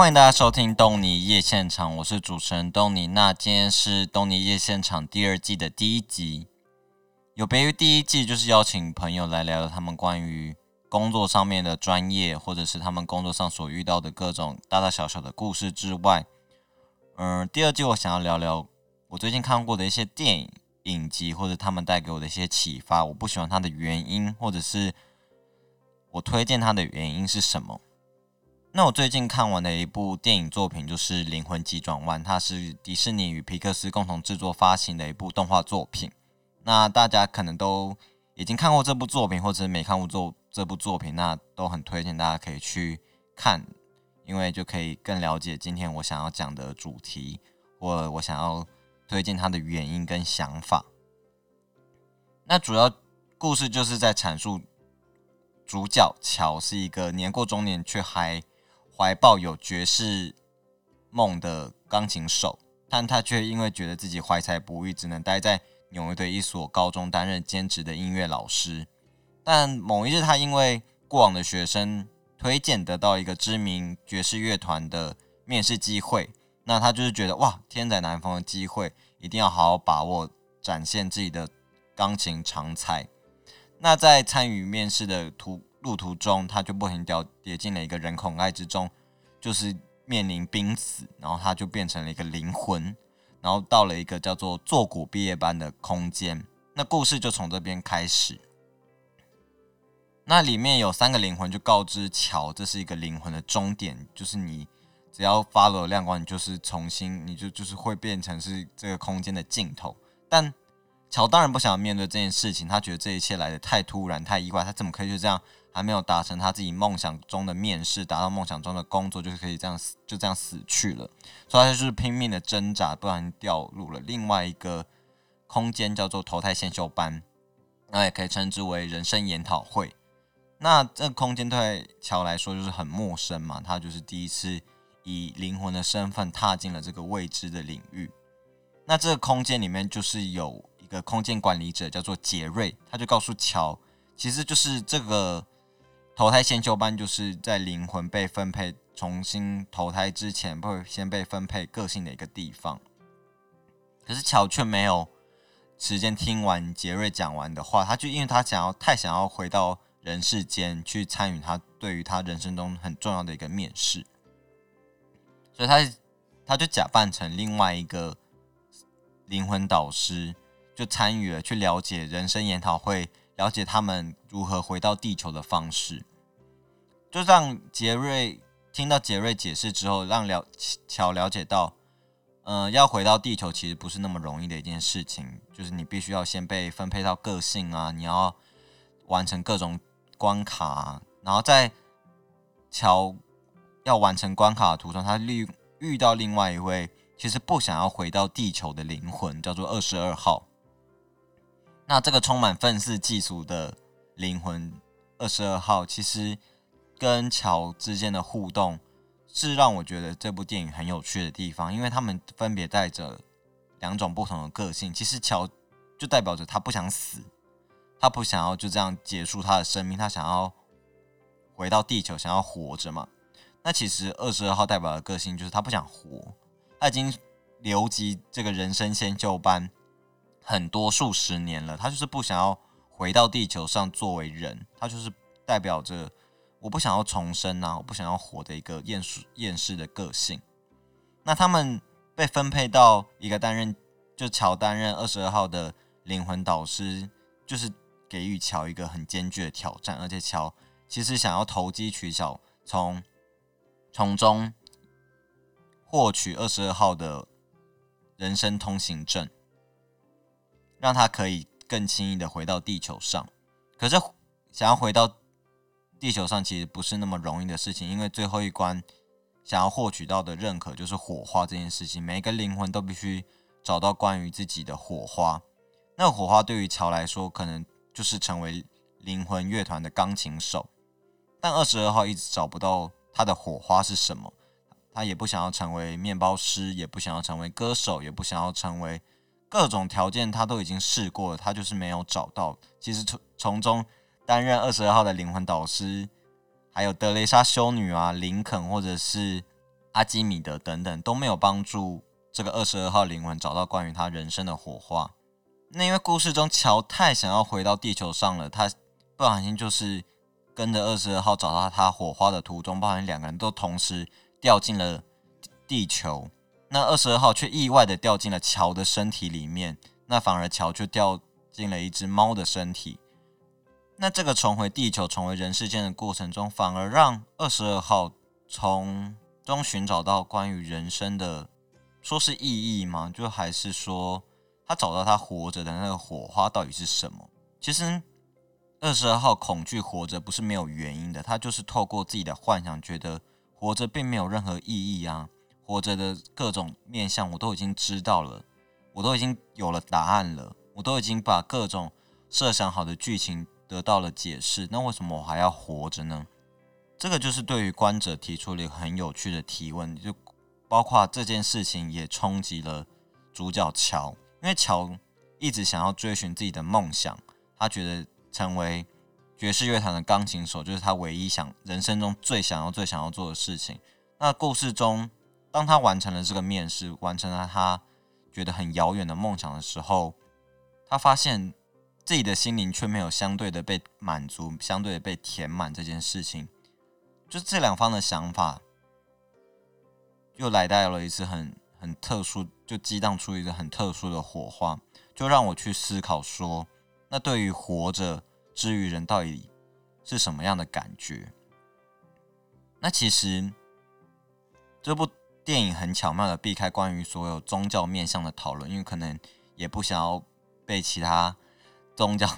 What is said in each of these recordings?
欢迎大家收听东尼夜现场，我是主持人东尼。那今天是东尼夜现场第二季的第一集，有别于第一季，就是邀请朋友来聊聊他们关于工作上面的专业，或者是他们工作上所遇到的各种大大小小的故事之外，嗯，第二季我想要聊聊我最近看过的一些电影影集，或者他们带给我的一些启发。我不喜欢它的原因，或者是我推荐它的原因是什么？那我最近看完的一部电影作品就是《灵魂急转弯》，它是迪士尼与皮克斯共同制作发行的一部动画作品。那大家可能都已经看过这部作品，或者是没看过这这部作品，那都很推荐大家可以去看，因为就可以更了解今天我想要讲的主题，或我想要推荐它的原因跟想法。那主要故事就是在阐述主角乔是一个年过中年却还怀抱有爵士梦的钢琴手，但他却因为觉得自己怀才不遇，只能待在纽约的一所高中担任兼职的音乐老师。但某一日，他因为过往的学生推荐，得到一个知名爵士乐团的面试机会。那他就是觉得哇，天在南方的机会，一定要好好把握，展现自己的钢琴长才。那在参与面试的途。路途中，他就不停掉跌进了一个人孔爱之中，就是面临濒死，然后他就变成了一个灵魂，然后到了一个叫做坐骨毕业班的空间。那故事就从这边开始。那里面有三个灵魂，就告知乔，这是一个灵魂的终点，就是你只要发了亮光，你就是重新，你就就是会变成是这个空间的尽头。但乔当然不想面对这件事情，他觉得这一切来的太突然、太意外，他怎么可以就这样？还没有达成他自己梦想中的面试，达到梦想中的工作，就是可以这样死，就这样死去了。所以他就是拼命的挣扎，不然掉入了另外一个空间，叫做投胎先修班，那也可以称之为人生研讨会。那这个空间对乔来说就是很陌生嘛，他就是第一次以灵魂的身份踏进了这个未知的领域。那这个空间里面就是有一个空间管理者，叫做杰瑞，他就告诉乔，其实就是这个。投胎先修班就是在灵魂被分配、重新投胎之前，会先被分配个性的一个地方。可是乔却没有时间听完杰瑞讲完的话，他就因为他想要太想要回到人世间去参与他对于他人生中很重要的一个面试，所以他他就假扮成另外一个灵魂导师，就参与了去了解人生研讨会，了解他们如何回到地球的方式。就让杰瑞听到杰瑞解释之后，让了乔了解到，嗯，要回到地球其实不是那么容易的一件事情。就是你必须要先被分配到个性啊，你要完成各种关卡，然后在乔要完成关卡的途中，他遇遇到另外一位其实不想要回到地球的灵魂，叫做二十二号。那这个充满愤世嫉俗的灵魂二十二号，其实。跟乔之间的互动是让我觉得这部电影很有趣的地方，因为他们分别带着两种不同的个性。其实乔就代表着他不想死，他不想要就这样结束他的生命，他想要回到地球，想要活着嘛。那其实二十二号代表的个性就是他不想活，他已经留级这个人生先修班很多数十年了，他就是不想要回到地球上作为人，他就是代表着。我不想要重生啊！我不想要活的一个厌世厌世的个性。那他们被分配到一个担任，就乔担任二十二号的灵魂导师，就是给予乔一个很艰巨的挑战。而且乔其实想要投机取巧，从从中获取二十二号的人生通行证，让他可以更轻易的回到地球上。可是想要回到。地球上其实不是那么容易的事情，因为最后一关想要获取到的认可就是火花这件事情。每一个灵魂都必须找到关于自己的火花。那火花对于乔来说，可能就是成为灵魂乐团的钢琴手。但二十二号一直找不到他的火花是什么。他也不想要成为面包师，也不想要成为歌手，也不想要成为各种条件他都已经试过了，他就是没有找到。其实从从中。担任二十二号的灵魂导师，还有德雷莎修女啊，林肯或者是阿基米德等等都没有帮助这个二十二号灵魂找到关于他人生的火花。那因为故事中乔太想要回到地球上了，他不小心就是跟着二十二号找到他火花的途中，不小心两个人都同时掉进了地球。那二十二号却意外的掉进了乔的身体里面，那反而乔却掉进了一只猫的身体。那这个重回地球、重回人世间的过程中，反而让二十二号从中寻找到关于人生的，说是意义吗？就还是说他找到他活着的那个火花到底是什么？其实二十二号恐惧活着不是没有原因的，他就是透过自己的幻想，觉得活着并没有任何意义啊，活着的各种面相我都已经知道了，我都已经有了答案了，我都已经把各种设想好的剧情。得到了解释，那为什么我还要活着呢？这个就是对于观者提出了一个很有趣的提问，就包括这件事情也冲击了主角乔，因为乔一直想要追寻自己的梦想，他觉得成为爵士乐坛的钢琴手就是他唯一想人生中最想要、最想要做的事情。那故事中，当他完成了这个面试，完成了他觉得很遥远的梦想的时候，他发现。自己的心灵却没有相对的被满足，相对的被填满这件事情，就这两方的想法，又来到了一次很很特殊，就激荡出一个很特殊的火花，就让我去思考说，那对于活着之于人到底是什么样的感觉？那其实这部电影很巧妙的避开关于所有宗教面向的讨论，因为可能也不想要被其他。宗教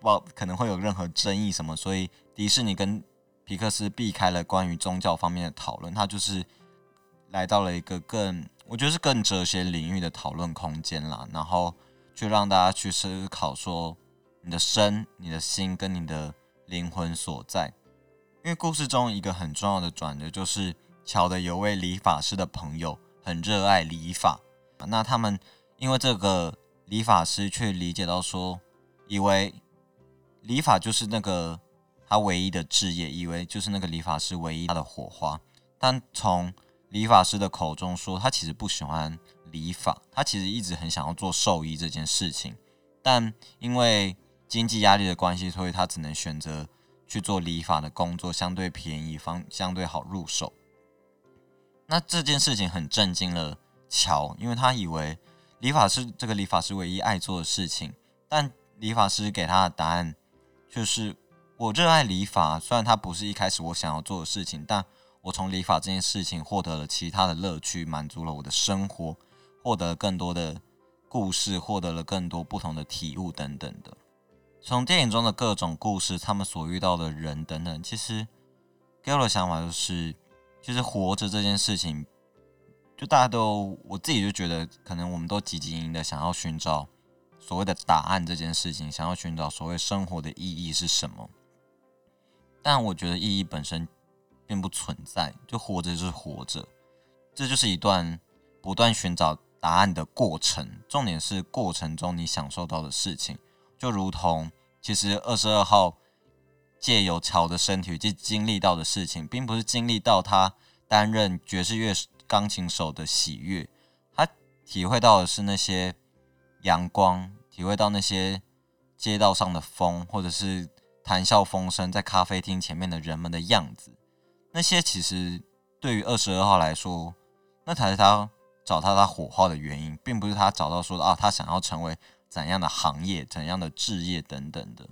不可能会有任何争议什么，所以迪士尼跟皮克斯避开了关于宗教方面的讨论，他就是来到了一个更，我觉得是更哲学领域的讨论空间啦，然后去让大家去思考说你的身、你的心跟你的灵魂所在。因为故事中一个很重要的转折就是巧的有位理发师的朋友很热爱理发，那他们因为这个理发师却理解到说。以为理发就是那个他唯一的职业，以为就是那个理发师唯一他的火花。但从理发师的口中说，他其实不喜欢理发，他其实一直很想要做兽医这件事情。但因为经济压力的关系，所以他只能选择去做理发的工作，相对便宜，方相对好入手。那这件事情很震惊了乔，因为他以为理发是这个理发师唯一爱做的事情，但。理发师给他的答案就是：我热爱理发，虽然它不是一开始我想要做的事情，但我从理发这件事情获得了其他的乐趣，满足了我的生活，获得了更多的故事，获得了更多不同的体悟等等的。从电影中的各种故事，他们所遇到的人等等，其实给我的想法就是，其实活着这件事情，就大家都我自己就觉得，可能我们都积极营的想要寻找。所谓的答案这件事情，想要寻找所谓生活的意义是什么？但我觉得意义本身并不存在，就活着就是活着，这就是一段不断寻找答案的过程。重点是过程中你享受到的事情，就如同其实二十二号借由乔的身体去经历到的事情，并不是经历到他担任爵士乐钢琴手的喜悦，他体会到的是那些阳光。体会到那些街道上的风，或者是谈笑风生在咖啡厅前面的人们的样子，那些其实对于二十二号来说，那才是他找到他火花的原因，并不是他找到说啊，他想要成为怎样的行业、怎样的职业等等的。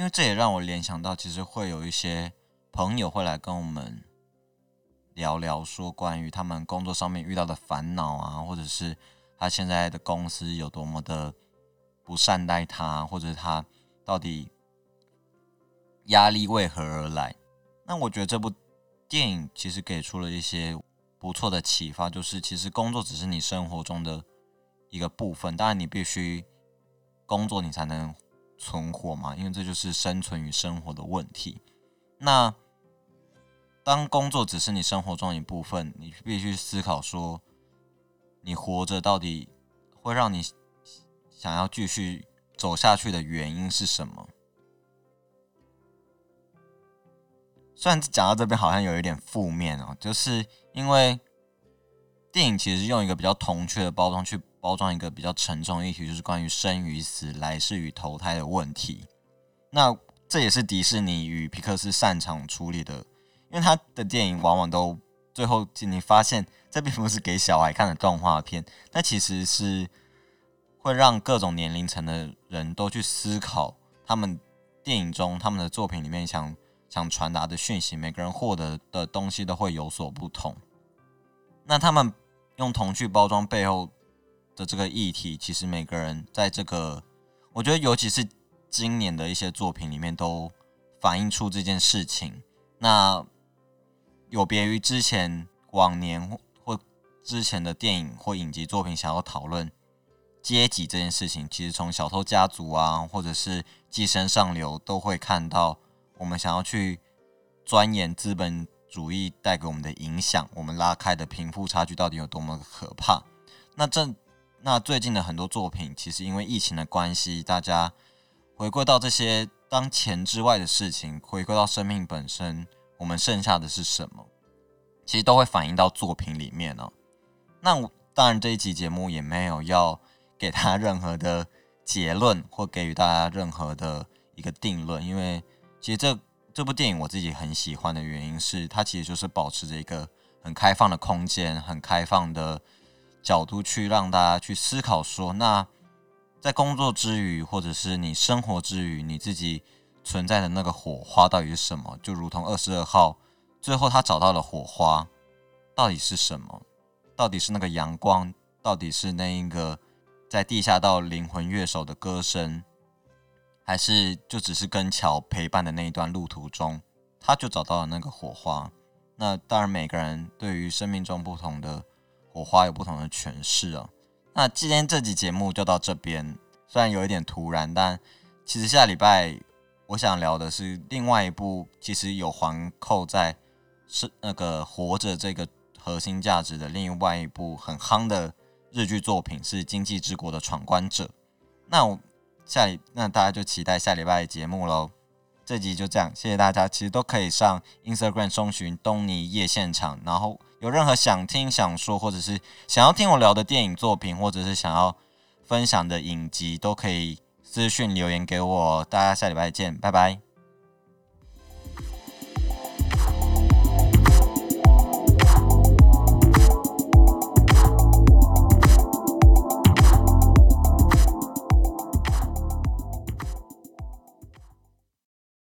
因为这也让我联想到，其实会有一些朋友会来跟我们聊聊，说关于他们工作上面遇到的烦恼啊，或者是他现在的公司有多么的。不善待他，或者他到底压力为何而来？那我觉得这部电影其实给出了一些不错的启发，就是其实工作只是你生活中的一个部分，当然你必须工作你才能存活嘛，因为这就是生存与生活的问题。那当工作只是你生活中一部分，你必须思考说，你活着到底会让你。想要继续走下去的原因是什么？虽然讲到这边好像有一点负面哦，就是因为电影其实用一个比较童趣的包装去包装一个比较沉重议题，就是关于生与死、来世与投胎的问题。那这也是迪士尼与皮克斯擅长处理的，因为他的电影往往都最后你发现这并不是给小孩看的动画片，那其实是会让各种年龄层的人都去思考他们电影中他们的作品里面想。想传达的讯息，每个人获得的东西都会有所不同。那他们用童趣包装背后的这个议题，其实每个人在这个，我觉得尤其是今年的一些作品里面，都反映出这件事情。那有别于之前往年或之前的电影或影集作品，想要讨论阶级这件事情，其实从《小偷家族》啊，或者是《寄生上流》都会看到。我们想要去钻研资本主义带给我们的影响，我们拉开的贫富差距到底有多么可怕？那这那最近的很多作品，其实因为疫情的关系，大家回归到这些当钱之外的事情，回归到生命本身，我们剩下的是什么？其实都会反映到作品里面呢。那当然，这一集节目也没有要给他任何的结论，或给予大家任何的一个定论，因为。其实这这部电影我自己很喜欢的原因是，它其实就是保持着一个很开放的空间、很开放的角度去让大家去思考说，那在工作之余，或者是你生活之余，你自己存在的那个火花到底是什么？就如同二十二号，最后他找到了火花，到底是什么？到底是那个阳光？到底是那一个在地下道灵魂乐手的歌声？还是就只是跟乔陪伴的那一段路途中，他就找到了那个火花。那当然，每个人对于生命中不同的火花有不同的诠释啊。那今天这集节目就到这边，虽然有一点突然，但其实下礼拜我想聊的是另外一部，其实有环扣在是那个活着这个核心价值的另外一部很夯的日剧作品，是《经济之国的闯关者》。那我。下礼那大家就期待下礼拜的节目喽。这集就这样，谢谢大家。其实都可以上 Instagram 搜寻东尼夜现场，然后有任何想听、想说，或者是想要听我聊的电影作品，或者是想要分享的影集，都可以私讯留言给我。大家下礼拜见，拜拜。